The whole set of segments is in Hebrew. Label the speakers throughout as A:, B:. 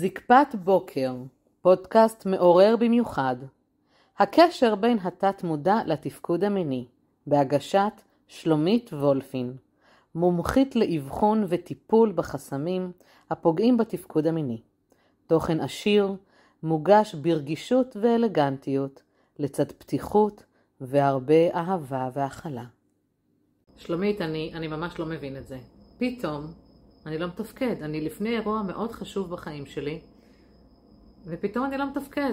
A: זקפת בוקר, פודקאסט מעורר במיוחד. הקשר בין התת-מודע לתפקוד המיני, בהגשת שלומית וולפין, מומחית לאבחון וטיפול בחסמים הפוגעים בתפקוד המיני. תוכן עשיר, מוגש ברגישות ואלגנטיות, לצד פתיחות והרבה אהבה והכלה. שלומית, אני, אני ממש לא מבין את זה. פתאום אני לא מתפקד. אני לפני אירוע מאוד חשוב בחיים שלי, ופתאום אני לא מתפקד.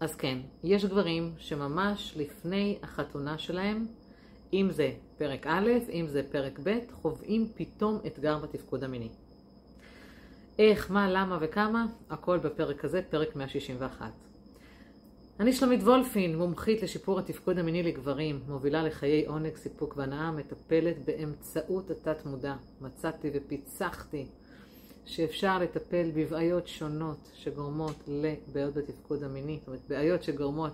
A: אז כן, יש גברים שממש לפני החתונה שלהם, אם זה פרק א', אם זה פרק ב', חווים פתאום אתגר בתפקוד המיני. איך, מה, למה וכמה, הכל בפרק הזה, פרק 161. אני שלומית וולפין, מומחית לשיפור התפקוד המיני לגברים, מובילה לחיי עונג, סיפוק והנאה, מטפלת באמצעות התת-מודע. מצאתי ופיצחתי שאפשר לטפל בבעיות שונות שגורמות לבעיות בתפקוד המיני, זאת אומרת בעיות שגורמות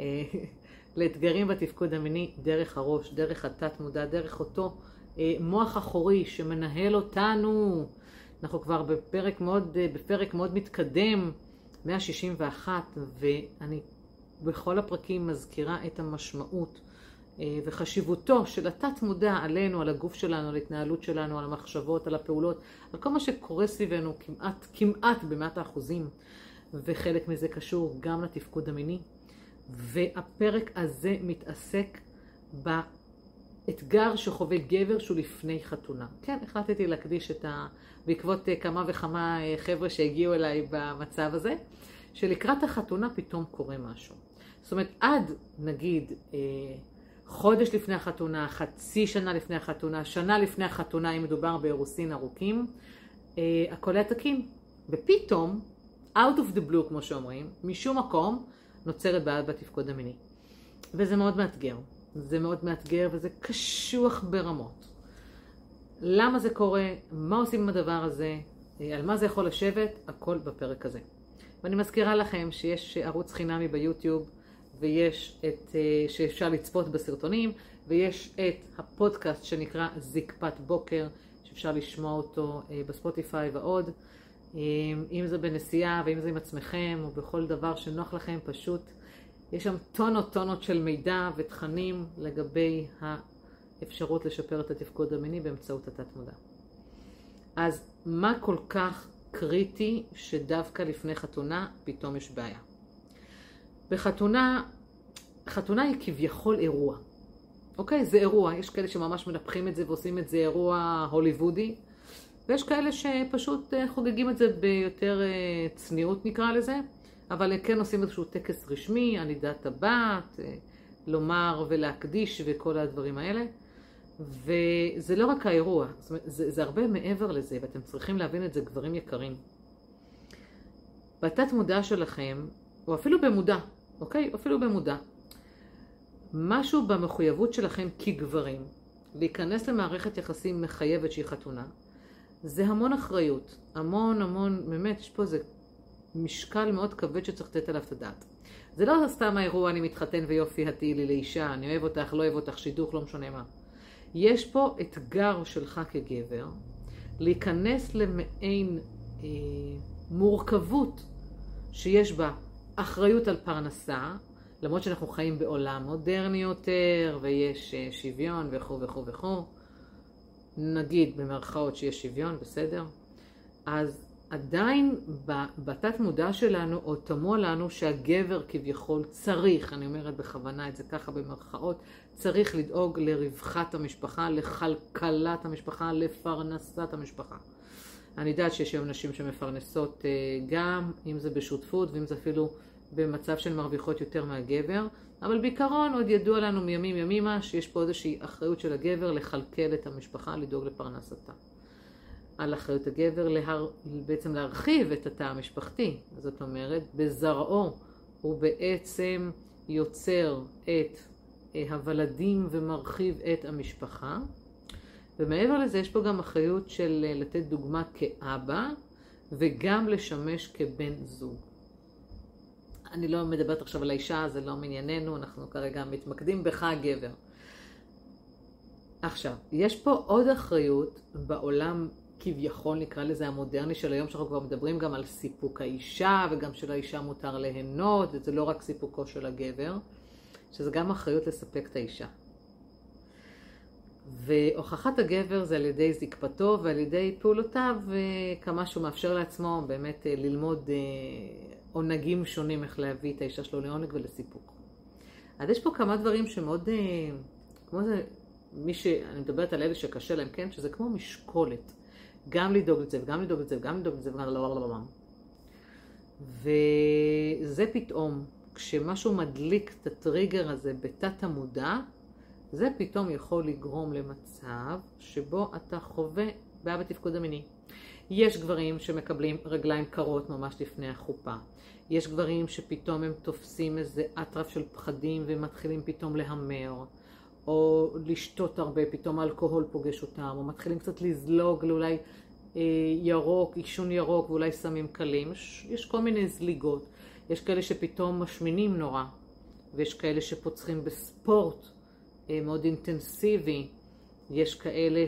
A: אה, לאתגרים בתפקוד המיני דרך הראש, דרך התת-מודע, דרך אותו אה, מוח אחורי שמנהל אותנו. אנחנו כבר בפרק מאוד, אה, בפרק מאוד מתקדם, 161, ואני בכל הפרקים מזכירה את המשמעות אה, וחשיבותו של התת מודע עלינו, על הגוף שלנו, על ההתנהלות שלנו, על המחשבות, על הפעולות, על כל מה שקורה סביבנו כמעט, כמעט במאת האחוזים, וחלק מזה קשור גם לתפקוד המיני. והפרק הזה מתעסק באתגר שחווה גבר שהוא לפני חתונה. כן, החלטתי להקדיש את ה... בעקבות אה, כמה וכמה אה, חבר'ה שהגיעו אליי במצב הזה, שלקראת החתונה פתאום קורה משהו. זאת אומרת, עד נגיד אה, חודש לפני החתונה, חצי שנה לפני החתונה, שנה לפני החתונה, אם מדובר באירוסין ארוכים, אה, הכל היה תקין. ופתאום, out of the blue, כמו שאומרים, משום מקום, נוצרת בעיה בתפקוד המיני. וזה מאוד מאתגר. זה מאוד מאתגר וזה קשוח ברמות. למה זה קורה? מה עושים עם הדבר הזה? אה, על מה זה יכול לשבת? הכל בפרק הזה. ואני מזכירה לכם שיש ערוץ חינמי ביוטיוב ויש את, אה, שאפשר לצפות בסרטונים, ויש את הפודקאסט שנקרא זקפת בוקר, שאפשר לשמוע אותו אה, בספוטיפיי ועוד. אה, אם זה בנסיעה ואם זה עם עצמכם או בכל דבר שנוח לכם, פשוט יש שם טונות טונות של מידע ותכנים לגבי האפשרות לשפר את התפקוד המיני באמצעות התת-מודע. אז מה כל כך קריטי שדווקא לפני חתונה פתאום יש בעיה? בחתונה, חתונה היא כביכול אירוע. אוקיי? זה אירוע. יש כאלה שממש מנפחים את זה ועושים את זה אירוע הוליוודי, ויש כאלה שפשוט אה, חוגגים את זה ביותר אה, צניעות נקרא לזה, אבל כן עושים איזשהו טקס רשמי, ענידת הבת, אה, לומר ולהקדיש וכל הדברים האלה. וזה לא רק האירוע, זאת אומרת, זה, זה הרבה מעבר לזה, ואתם צריכים להבין את זה, גברים יקרים. בתת מודע שלכם, או אפילו במודע, אוקיי? אפילו במודע. משהו במחויבות שלכם כגברים, להיכנס למערכת יחסים מחייבת שהיא חתונה, זה המון אחריות. המון המון, באמת, יש פה איזה משקל מאוד כבד שצריך לתת עליו את הדעת. זה לא סתם האירוע אני מתחתן ויופי הטעי לי לאישה, אני אוהב אותך, לא אוהב אותך, שידוך, לא משנה מה. יש פה אתגר שלך כגבר, להיכנס למעין אה, מורכבות שיש בה אחריות על פרנסה, למרות שאנחנו חיים בעולם מודרני יותר, ויש אה, שוויון וכו' וכו' וכו', נגיד במרכאות שיש שוויון, בסדר? אז עדיין בתת מודע שלנו, או תמוה לנו שהגבר כביכול צריך, אני אומרת בכוונה את זה ככה במרכאות, צריך לדאוג לרווחת המשפחה, לכלכלת המשפחה, לפרנסת המשפחה. אני יודעת שיש היום נשים שמפרנסות אה, גם, אם זה בשותפות ואם זה אפילו במצב שהן מרוויחות יותר מהגבר, אבל בעיקרון עוד ידוע לנו מימים ימימה שיש פה איזושהי אחריות של הגבר לכלכל את המשפחה, לדאוג לפרנסתה. על אחריות הגבר להר... בעצם להרחיב את התא המשפחתי, זאת אומרת, בזרעו הוא בעצם יוצר את אה, הוולדים ומרחיב את המשפחה. ומעבר לזה יש פה גם אחריות של אה, לתת דוגמה כאבא וגם לשמש כבן זוג. אני לא מדברת עכשיו על האישה, זה לא מענייננו, אנחנו כרגע מתמקדים בך הגבר. עכשיו, יש פה עוד אחריות בעולם כביכול נקרא לזה המודרני של היום, שאנחנו כבר מדברים גם על סיפוק האישה, וגם שלאישה מותר ליהנות, וזה לא רק סיפוקו של הגבר, שזה גם אחריות לספק את האישה. והוכחת הגבר זה על ידי זקפתו ועל ידי פעולותיו, כמה שהוא מאפשר לעצמו באמת אה, ללמוד אה, עונגים שונים איך להביא את האישה שלו לעונג ולסיפוק. אז יש פה כמה דברים שמאוד, אה, כמו זה, מי ש... אני מדברת על אלה שקשה להם, כן? שזה כמו משקולת. גם לדאוג לזה וגם לדאוג לזה וגם לדאוג לזה וגם לא, לא, לא. וזה פתאום, כשמשהו מדליק את הטריגר הזה בתת המודע, זה פתאום יכול לגרום למצב שבו אתה חווה בעיה בתפקוד המיני. יש גברים שמקבלים רגליים קרות ממש לפני החופה. יש גברים שפתאום הם תופסים איזה אטרף של פחדים ומתחילים פתאום להמר. או לשתות הרבה, פתאום האלכוהול פוגש אותם, או מתחילים קצת לזלוג לאולי אה, ירוק, עישון ירוק ואולי סמים קלים. יש, יש כל מיני זליגות. יש כאלה שפתאום משמינים נורא, ויש כאלה שפוצחים בספורט מאוד אינטנסיבי. יש כאלה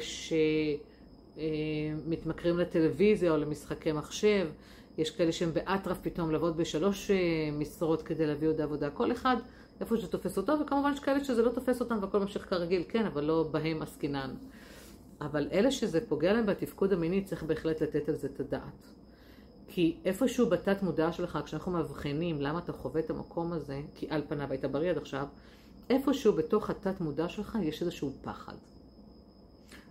A: שמתמכרים אה, לטלוויזיה או למשחקי מחשב. יש כאלה שהם באטרף פתאום לעבוד בשלוש אה, משרות כדי להביא עוד עבודה. כל אחד איפה שזה תופס אותו, וכמובן יש כאלה שזה לא תופס אותם והכל ממשיך כרגיל, כן, אבל לא בהם עסקינן. אבל אלה שזה פוגע להם בתפקוד המיני, צריך בהחלט לתת על זה את הדעת. כי איפשהו בתת מודע שלך, כשאנחנו מבחינים למה אתה חווה את המקום הזה, כי על פניו היית בריא עד עכשיו, איפשהו בתוך התת מודע שלך יש איזשהו פחד.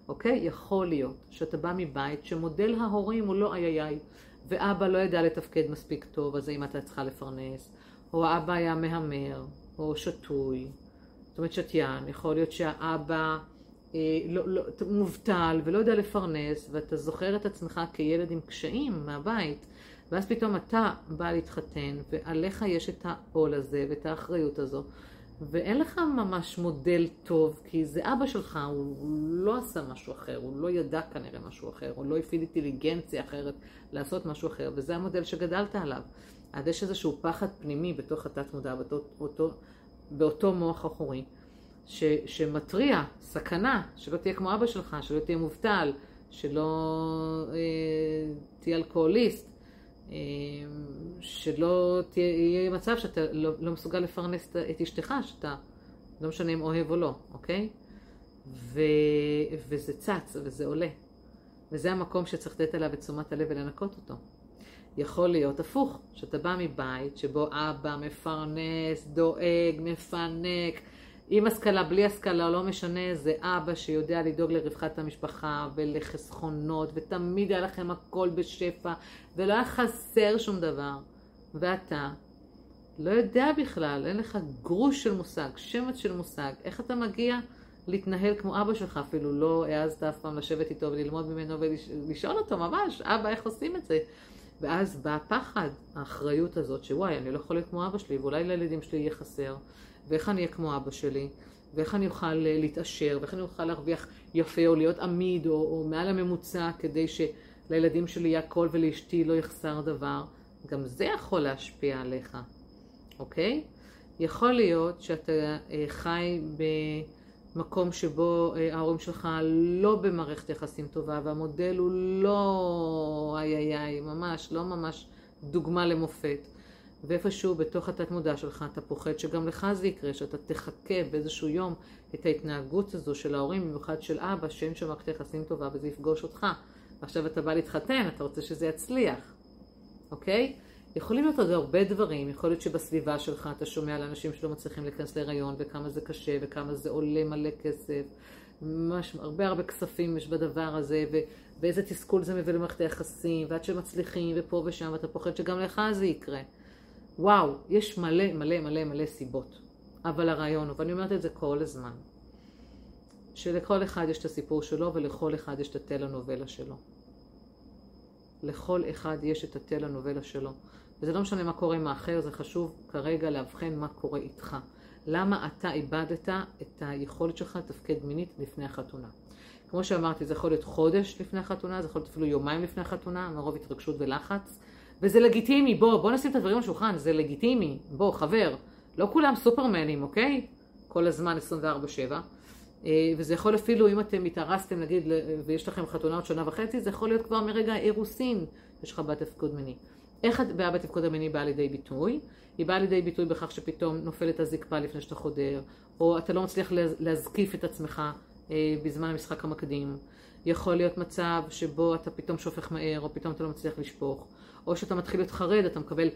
A: אוקיי? יכול להיות שאתה בא מבית שמודל ההורים הוא לא איי איי איי, ואבא לא ידע לתפקד מספיק טוב, אז האמא הייתה צריכה לפרנס, או האבא היה מהמר, או שתוי, זאת אומרת שתיין, יכול להיות שהאבא אה, לא, לא, מובטל ולא יודע לפרנס, ואתה זוכר את עצמך כילד עם קשיים מהבית, ואז פתאום אתה בא להתחתן, ועליך יש את העול הזה ואת האחריות הזו, ואין לך ממש מודל טוב, כי זה אבא שלך, הוא לא עשה משהו אחר, הוא לא ידע כנראה משהו אחר, הוא לא הפעיל אינטליגנציה אחרת לעשות משהו אחר, וזה המודל שגדלת עליו. אז יש איזשהו פחד פנימי בתוך התת מודע, באותו, באותו, באותו מוח אחורי, ש, שמתריע, סכנה, שלא תהיה כמו אבא שלך, שלא תהיה מובטל, שלא אה, תהיה אלכוהוליסט, אה, שלא תהיה מצב שאתה לא, לא מסוגל לפרנס את אשתך, שאתה לא משנה אם אוהב או לא, אוקיי? ו, וזה צץ וזה עולה. וזה המקום שצריך לתת עליו את תשומת הלב ולנקות אותו. יכול להיות הפוך, שאתה בא מבית שבו אבא מפרנס, דואג, מפנק, עם השכלה, בלי השכלה, לא משנה, זה אבא שיודע לדאוג לרווחת המשפחה ולחסכונות, ותמיד היה לכם הכל בשפע, ולא היה חסר שום דבר. ואתה לא יודע בכלל, אין לך גרוש של מושג, שמץ של מושג, איך אתה מגיע להתנהל כמו אבא שלך, אפילו לא העזת אף פעם לשבת איתו וללמוד ממנו ולשאול אותו ממש, אבא, איך עושים את זה? ואז בא הפחד, האחריות הזאת, שוואי, אני לא יכול להיות כמו אבא שלי, ואולי לילדים שלי יהיה חסר, ואיך אני אהיה כמו אבא שלי, ואיך אני אוכל אה, להתעשר, ואיך אני אוכל להרוויח יפה, או להיות עמיד, או, או מעל הממוצע, כדי שלילדים שלי יהיה הכל ולאשתי לא יחסר דבר. גם זה יכול להשפיע עליך, אוקיי? יכול להיות שאתה אה, חי ב... מקום שבו אה, ההורים שלך לא במערכת יחסים טובה והמודל הוא לא איי איי איי, ממש, לא ממש דוגמה למופת. ואיפשהו בתוך התת מודע שלך אתה פוחד שגם לך זה יקרה, שאתה תחכה באיזשהו יום את ההתנהגות הזו של ההורים, במיוחד של אבא, שאין שם מערכת יחסים טובה וזה יפגוש אותך. ועכשיו אתה בא להתחתן, אתה רוצה שזה יצליח, אוקיי? יכולים להיות עוד הרבה דברים, יכול להיות שבסביבה שלך אתה שומע על אנשים שלא מצליחים להיכנס להיריון וכמה זה קשה וכמה זה עולה מלא כסף, ממש הרבה הרבה כספים יש בדבר הזה ובאיזה תסכול זה מביא למערכת היחסים ועד שמצליחים ופה ושם ואתה פוחד שגם לך זה יקרה. וואו, יש מלא מלא מלא מלא סיבות, אבל הרעיון הוא, ואני אומרת את זה כל הזמן, שלכל אחד יש את הסיפור שלו ולכל אחד יש את הטלנובלה שלו. לכל אחד יש את הטלנובלה שלו. וזה לא משנה מה קורה עם האחר, זה חשוב כרגע לאבחן מה קורה איתך. למה אתה איבדת את היכולת שלך לתפקד מינית לפני החתונה. כמו שאמרתי, זה יכול להיות חודש לפני החתונה, זה יכול להיות אפילו יומיים לפני החתונה, מרוב התרגשות ולחץ. וזה לגיטימי, בוא, בוא נשים את הדברים על השולחן, זה לגיטימי. בוא, חבר, לא כולם סופרמנים, אוקיי? כל הזמן 24-7. אה, וזה יכול אפילו, אם אתם התארסתם נגיד, ויש לכם חתונה עוד שנה וחצי, זה יכול להיות כבר מרגע האירוסין, יש לך בעיית תפקוד מיני. איך הבעיה בתפקוד המיני באה לידי ביטוי? היא באה לידי ביטוי בכך שפתאום נופלת הזקפה לפני שאתה חודר, או אתה לא מצליח להזקיף את עצמך אה, בזמן המשחק המקדים. יכול להיות מצב שבו אתה פתאום שופך מהר, או פתאום אתה לא מצליח לשפוך, או שאתה מתחיל להיות חרד, אתה מקבל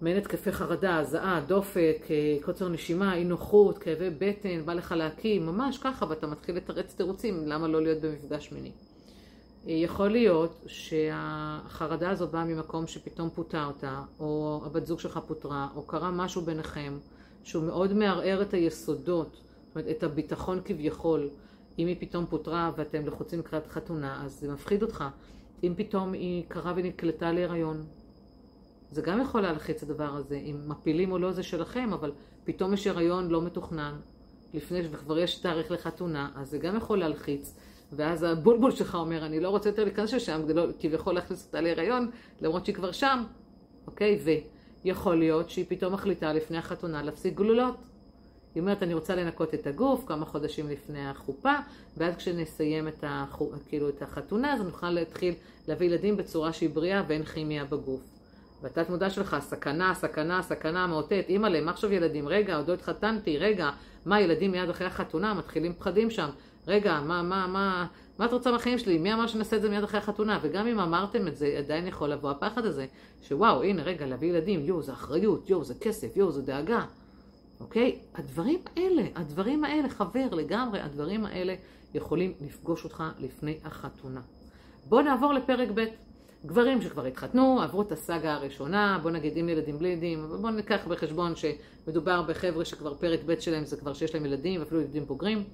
A: מעין התקפי חרדה, הזעה, דופק, אה, קוצר נשימה, אי נוחות, כאבי בטן, בא לך להקים, ממש ככה, ואתה מתחיל לתרץ תירוצים, למה לא להיות במפגש מיני. אה, יכול להיות שהחרדה הזאת באה ממקום שפתאום פוטרת, או הבת זוג שלך פוטרה, או קרה משהו ביניכם שהוא מאוד מערער את היסודות, זאת אומרת, את הביטחון כביכול. אם היא פתאום פוטרה ואתם לחוצים לקראת חתונה, אז זה מפחיד אותך. אם פתאום היא קרה ונקלטה להיריון, זה גם יכול להלחיץ הדבר הזה. אם מפילים או לא זה שלכם, אבל פתאום יש הריון לא מתוכנן, לפני, וכבר יש תאריך לחתונה, אז זה גם יכול להלחיץ. ואז הבולבול שלך אומר, אני לא רוצה יותר להיכנס לשם, כדי לא, כביכול להכניס אותה להיריון, למרות שהיא כבר שם, אוקיי? ויכול להיות שהיא פתאום מחליטה לפני החתונה להפסיק גלולות. היא אומרת, אני רוצה לנקות את הגוף כמה חודשים לפני החופה, ואז כשנסיים את, החו, כאילו, את החתונה, אז נוכל להתחיל להביא ילדים בצורה שהיא בריאה ואין כימיה בגוף. והתת מודע שלך, סכנה, סכנה, סכנה, מאותת, אימא'לה, מה עכשיו ילדים? רגע, עוד לא התחתנתי, רגע, מה, ילדים מיד אחרי החתונה, מתחילים פחדים שם. רגע, מה, מה, מה, מה את רוצה מהחיים שלי? מי אמר שנעשה את זה מיד אחרי החתונה? וגם אם אמרתם את זה, עדיין יכול לבוא הפחד הזה, שוואו, הנה, רגע, להביא ילדים, יואו, זה אחריות, יואו, זה כסף, יואו, זה דאגה. אוקיי? הדברים האלה, הדברים האלה, חבר, לגמרי, הדברים האלה יכולים לפגוש אותך לפני החתונה. בואו נעבור לפרק ב'. גברים שכבר התחתנו, עברו את הסאגה הראשונה, בוא נגיד עם ילדים בלי ילדים, אבל בוא ניקח בחשבון שמדובר בחבר'ה שכבר פרק ב' שלהם זה כבר שיש להם ילדים, אפילו ילדים בוגרים,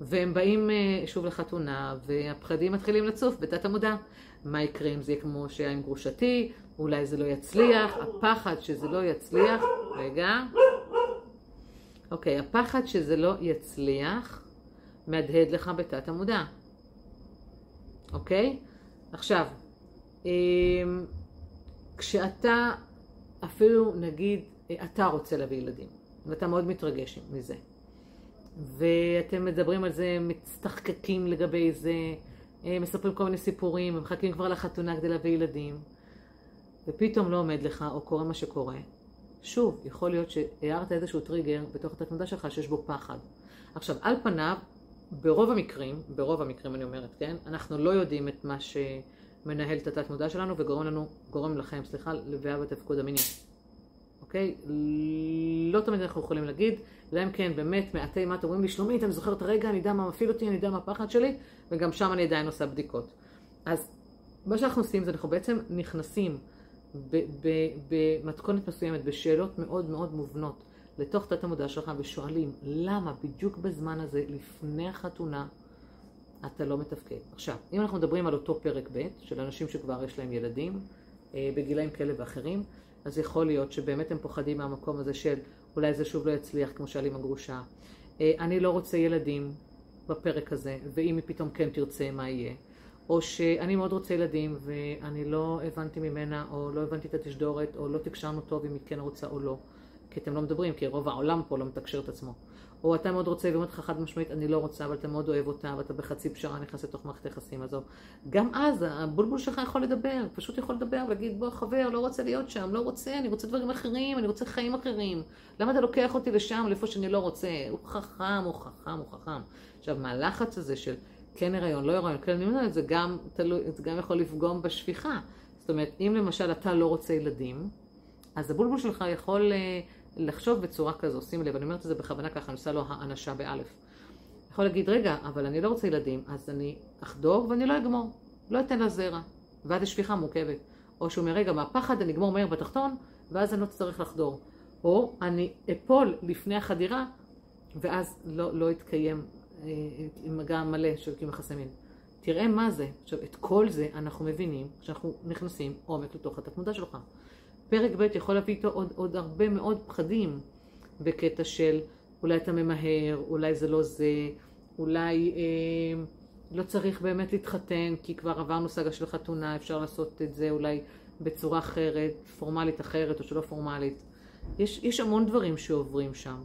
A: והם באים אה, שוב לחתונה, והפחדים מתחילים לצוף בתת המודע. מה יקרה אם זה יהיה כמו שהיה עם גרושתי, אולי זה לא יצליח, הפחד שזה לא יצליח, רגע, אוקיי, הפחד שזה לא יצליח מהדהד לך בתת המודע, אוקיי? עכשיו, אמ, כשאתה אפילו נגיד אתה רוצה להביא ילדים ואתה מאוד מתרגש מזה ואתם מדברים על זה, מצטחקקים לגבי זה, אה, מספרים כל מיני סיפורים, מחכים כבר לחתונה כדי להביא ילדים ופתאום לא עומד לך או קורה מה שקורה שוב, יכול להיות שהערת איזשהו טריגר בתוך התת שלך שיש בו פחד. עכשיו, על פניו, ברוב המקרים, ברוב המקרים אני אומרת, כן, אנחנו לא יודעים את מה ש... מנהל את התת מודע שלנו וגורם לנו, גורם לכם, סליחה, לבעיה בתפקוד המיני. אוקיי? לא תמיד אנחנו יכולים להגיד, אם כן באמת מעטי מה אתם אומרים לי, שלומית, אני זוכר את הרגע, אני יודע מה מפעיל אותי, אני יודע מה הפחד שלי, וגם שם אני עדיין עושה בדיקות. אז מה שאנחנו עושים זה אנחנו בעצם נכנסים במתכונת מסוימת, בשאלות מאוד מאוד מובנות, לתוך תת המודע שלך ושואלים, למה בדיוק בזמן הזה, לפני החתונה, אתה לא מתפקד. עכשיו, אם אנחנו מדברים על אותו פרק ב', של אנשים שכבר יש להם ילדים, אה, בגילאים כאלה ואחרים, אז יכול להיות שבאמת הם פוחדים מהמקום הזה של אולי זה שוב לא יצליח, כמו לי עם הגרושה. אה, אני לא רוצה ילדים בפרק הזה, ואם היא פתאום כן תרצה, מה יהיה? או שאני מאוד רוצה ילדים ואני לא הבנתי ממנה, או לא הבנתי את התשדורת, או לא תקשרנו טוב אם היא כן רוצה או לא. כי אתם לא מדברים, כי רוב העולם פה לא מתקשר את עצמו. או אתה מאוד רוצה, ואומרת לך חד משמעית, אני לא רוצה, אבל אתה מאוד אוהב אותה, ואתה בחצי פשרה נכנס לתוך מערכת יחסים, הזו. גם אז הבולבול שלך יכול לדבר, פשוט יכול לדבר, ולהגיד, בוא חבר, לא רוצה להיות שם, לא רוצה, אני רוצה דברים אחרים, אני רוצה חיים אחרים. למה אתה לוקח אותי לשם, לאיפה שאני לא רוצה? הוא חכם, הוא חכם, הוא חכם. עכשיו, מהלחץ הזה של כן הריון, לא הריון, אני אומרת, זה גם, תלו, זה גם יכול לפגום בשפיכה. זאת אומרת, אם למשל אתה לא רוצה ילדים, אז הבולבול שלך יכול... לחשוב בצורה כזו, שימי לב, אני אומרת את זה בכוונה ככה, אני עושה לו האנשה באלף. יכול להגיד, רגע, אבל אני לא רוצה ילדים, אז אני אחדור ואני לא אגמור, לא אתן לה זרע, ואז השפיכה מורכבת. או שהוא אומר, רגע, מהפחד אני אגמור מהר בתחתון, ואז אני לא אצטרך לחדור. או אני אפול לפני החדירה, ואז לא, לא יתקיים אה, מגע מלא של קיום יחסי מין. תראה מה זה. עכשיו, את כל זה אנחנו מבינים כשאנחנו נכנסים עומק לתוך התת שלך. פרק ב' יכול להביא איתו עוד, עוד הרבה מאוד פחדים בקטע של אולי אתה ממהר, אולי זה לא זה, אולי אה, לא צריך באמת להתחתן כי כבר עברנו סאגה של חתונה, אפשר לעשות את זה אולי בצורה אחרת, פורמלית אחרת או שלא פורמלית. יש, יש המון דברים שעוברים שם.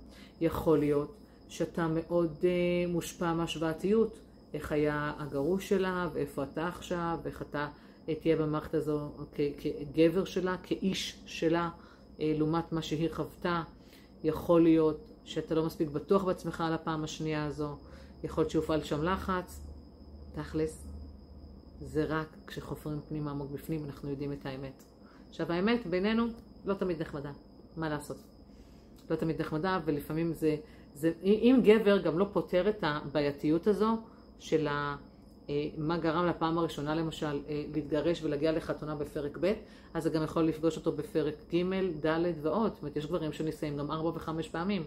A: יכול להיות שאתה מאוד uh, מושפע מהשוואתיות, איך היה הגרוש שלה, ואיפה אתה עכשיו, ואיך אתה uh, תהיה במערכת הזו כגבר שלה, כאיש שלה, uh, לעומת מה שהיא חוותה. יכול להיות שאתה לא מספיק בטוח בעצמך על הפעם השנייה הזו, יכול להיות שהופעל שם לחץ. תכלס, זה רק כשחופרים פנימה עמוק בפנים אנחנו יודעים את האמת. עכשיו האמת בינינו לא תמיד נחמדה, מה לעשות? לא תמיד נחמדה ולפעמים זה, זה אם גבר גם לא פותר את הבעייתיות הזו של ה, אה, מה גרם לפעם הראשונה למשל אה, להתגרש ולהגיע לחתונה בפרק ב', אז זה גם יכול לפגוש אותו בפרק ג', ד' ועוד. זאת אומרת, יש גברים שנישאים גם ארבע וחמש פעמים.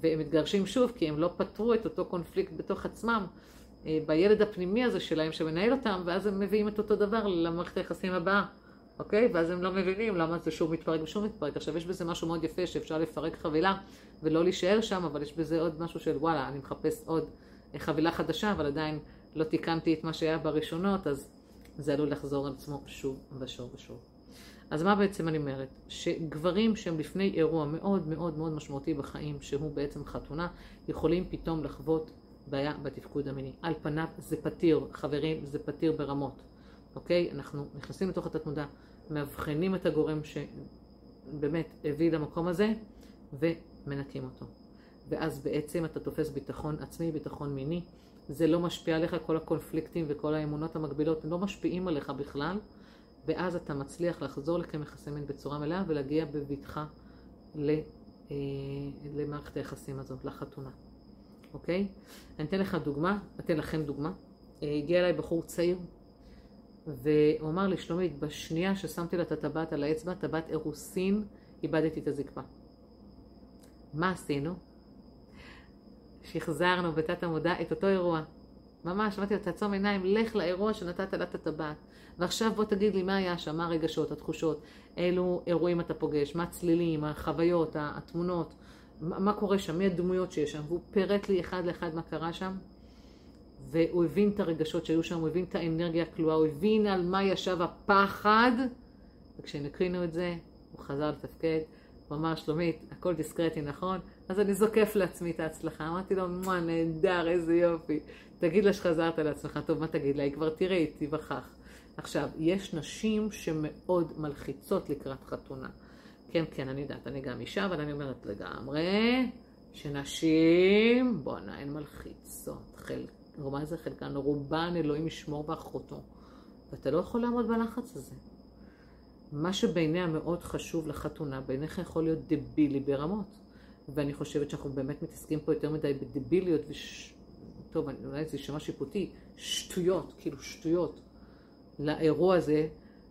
A: והם מתגרשים שוב כי הם לא פתרו את אותו קונפליקט בתוך עצמם, אה, בילד הפנימי הזה שלהם שמנהל אותם, ואז הם מביאים את אותו דבר למערכת היחסים הבאה, אוקיי? ואז הם לא מבינים למה זה שוב מתפרק ושוב מתפרק. עכשיו יש בזה משהו מאוד יפה שאפשר לפרק חבילה ולא להישאר שם, אבל יש בזה עוד משהו של וואלה, אני מחפש עוד חבילה חדשה, אבל עדיין לא תיקנתי את מה שהיה בראשונות, אז זה עלול לחזור על עצמו שוב ושוב ושוב. אז מה בעצם אני אומרת? שגברים שהם לפני אירוע מאוד מאוד מאוד משמעותי בחיים, שהוא בעצם חתונה, יכולים פתאום לחוות בעיה בתפקוד המיני. על פניו זה פתיר, חברים, זה פתיר ברמות, אוקיי? אנחנו נכנסים לתוך התת מודע, מאבחנים את הגורם שבאמת הביא למקום הזה, ומנקים אותו. ואז בעצם אתה תופס ביטחון עצמי, ביטחון מיני. זה לא משפיע עליך, כל הקונפליקטים וכל האמונות המקבילות, לא משפיעים עליך בכלל. ואז אתה מצליח לחזור לקיים יחסי מין בצורה מלאה ולהגיע בבטחה אה, למערכת היחסים הזאת, לחתונה. אוקיי? אני אתן לך דוגמה, אתן לכם דוגמה. אה, הגיע אליי בחור צעיר, והוא אמר לי, שלומית, בשנייה ששמתי לה את הטבעת על האצבע, טבעת אירוסין, איבדתי את הזקפה. מה עשינו? שחזרנו בתת המודע את אותו אירוע. ממש, אמרתי לו, תעצום עיניים, לך לאירוע שנתת לה את הטבעת. ועכשיו בוא תגיד לי מה היה שם, מה הרגשות, התחושות, אילו אירועים אתה פוגש, מה הצלילים, החוויות, התמונות, מה קורה שם, מי הדמויות שיש שם. והוא פירט לי אחד לאחד מה קרה שם, והוא הבין את הרגשות שהיו שם, הוא הבין את האנרגיה הכלואה, הוא הבין על מה ישב הפחד, וכשהם הקרינו את זה, הוא חזר לתפקד. הוא אמר, שלומית, הכל דיסקרטי, נכון? אז אני זוקף לעצמי את ההצלחה. אמרתי לו, מה, נהדר, איזה יופי. תגיד לה שחזרת לעצמך. טוב, מה תגיד לה? היא כבר תראה, היא תיווכח. עכשיו, יש נשים שמאוד מלחיצות לקראת חתונה. כן, כן, אני יודעת, אני גם אישה, אבל אני אומרת לגמרי, שנשים, בואנה, הן מלחיצות. חלק, מה זה חלקן? רובן אלוהים ישמור באחותו. ואתה לא יכול לעמוד בלחץ הזה. מה שבעיניה מאוד חשוב לחתונה, בעיניך יכול להיות דבילי ברמות. ואני חושבת שאנחנו באמת מתעסקים פה יותר מדי בדביליות, וש... טוב, אולי זה יישמע שיפוטי, שטויות, כאילו שטויות. לאירוע הזה,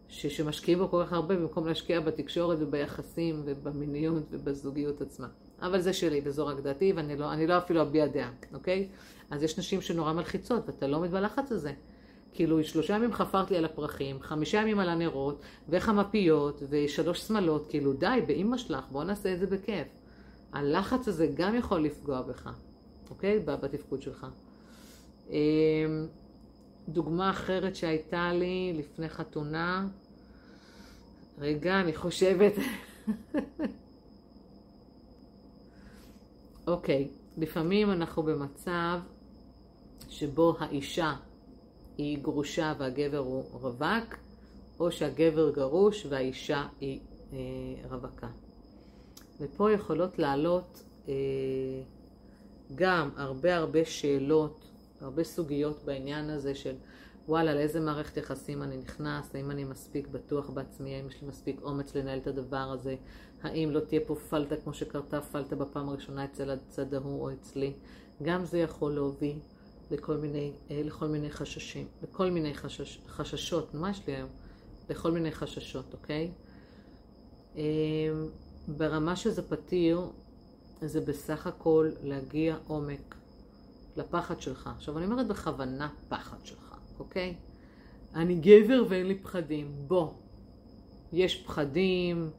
A: ש, שמשקיעים בו כל כך הרבה במקום להשקיע בתקשורת וביחסים ובמיניות ובזוגיות עצמה. אבל זה שלי וזו רק דעתי ואני לא, לא אפילו אביע דעה, אוקיי? אז יש נשים שנורא מלחיצות ואתה לא עומד בלחץ הזה. כאילו שלושה ימים חפרת לי על הפרחים, חמישה ימים על הנרות, ואיך המפיות, ושלוש שמלות, כאילו די, באימא שלך, בוא נעשה את זה בכיף. הלחץ הזה גם יכול לפגוע בך, אוקיי? בתפקוד שלך. אמ, דוגמה אחרת שהייתה לי לפני חתונה, רגע, אני חושבת. אוקיי, לפעמים אנחנו במצב שבו האישה היא גרושה והגבר הוא רווק, או שהגבר גרוש והאישה היא אה, רווקה. ופה יכולות לעלות אה, גם הרבה הרבה שאלות הרבה סוגיות בעניין הזה של וואלה, לאיזה מערכת יחסים אני נכנס, האם אני מספיק בטוח בעצמי, האם יש לי מספיק אומץ לנהל את הדבר הזה, האם לא תהיה פה פלטה כמו שקרתה פלטה בפעם הראשונה אצל הצד ההוא או אצלי. גם זה יכול להוביל לכל מיני, אה, לכל מיני חששים, לכל מיני חשש, חששות, מה יש לי היום? לכל מיני חששות, אוקיי? אה, ברמה שזה פתיר, זה בסך הכל להגיע עומק לפחד שלך. עכשיו, אני אומרת בכוונה פחד שלך, אוקיי? אני גבר ואין לי פחדים. בוא. יש פחדים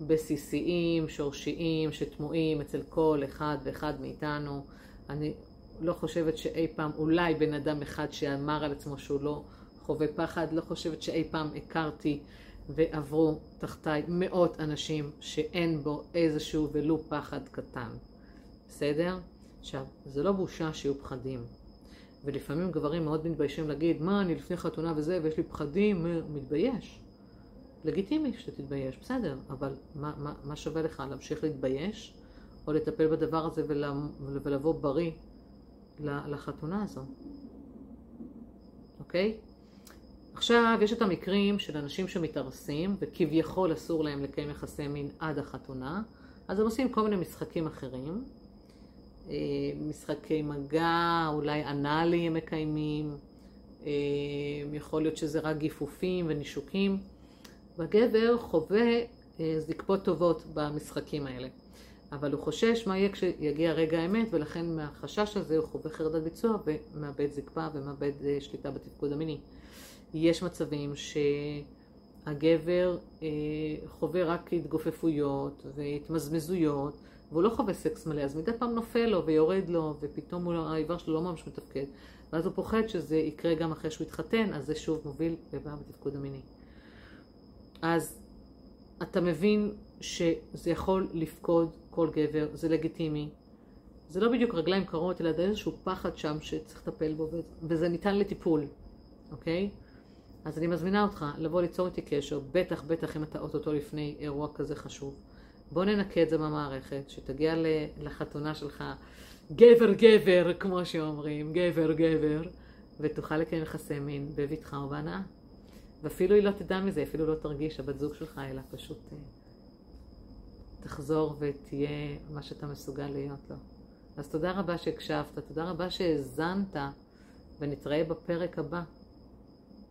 A: בסיסיים, שורשיים, שטמועים אצל כל אחד ואחד מאיתנו. אני לא חושבת שאי פעם, אולי בן אדם אחד שאמר על עצמו שהוא לא חווה פחד, לא חושבת שאי פעם הכרתי ועברו תחתיי מאות אנשים שאין בו איזשהו ולו פחד קטן. בסדר? עכשיו, זה לא בושה שיהיו פחדים. ולפעמים גברים מאוד מתביישים להגיד, מה, אני לפני חתונה וזה, ויש לי פחדים, מתבייש. לגיטימי שתתבייש, בסדר, אבל מה, מה, מה שווה לך, להמשיך להתבייש, או לטפל בדבר הזה ולבוא בריא לחתונה הזו, אוקיי? עכשיו, יש את המקרים של אנשים שמתארסים, וכביכול אסור להם לקיים יחסי מין עד החתונה, אז הם עושים כל מיני משחקים אחרים. אה, משחקי מגע, אולי אנאלי הם מקיימים, אה, יכול להיות שזה רק גיפופים ונישוקים. והגבר חווה אה, זקפות טובות במשחקים האלה. אבל הוא חושש מה יהיה כשיגיע רגע האמת, ולכן מהחשש הזה הוא חווה חרדת ביצוע ומאבד זקפה ומאבד שליטה בתפקוד המיני. יש מצבים שהגבר חווה רק התגופפויות והתמזמזויות, והוא לא חווה סקס מלא, אז מדי פעם נופל לו ויורד לו, ופתאום לא, האיבר שלו לא ממש מתפקד. ואז הוא פוחד שזה יקרה גם אחרי שהוא יתחתן, אז זה שוב מוביל לבעיה בתפקוד המיני. אז אתה מבין שזה יכול לפקוד כל גבר, זה לגיטימי. זה לא בדיוק רגליים קרות, אלא איזשהו פחד שם שצריך לטפל בו, וזה ניתן לטיפול, אוקיי? אז אני מזמינה אותך לבוא ליצור איתי קשר, בטח בטח אם אתה אוטוטו לפני אירוע כזה חשוב. בוא ננקה את זה במערכת, שתגיע לחתונה שלך גבר גבר, כמו שאומרים, גבר גבר, ותוכל לקיים יחסי מין בבטחה ובהנאה. ואפילו היא לא תדע מזה, אפילו לא תרגיש הבת זוג שלך, אלא פשוט אה, תחזור ותהיה מה שאתה מסוגל להיות לו. אז תודה רבה שהקשבת, תודה רבה שהאזנת, ונתראה בפרק הבא.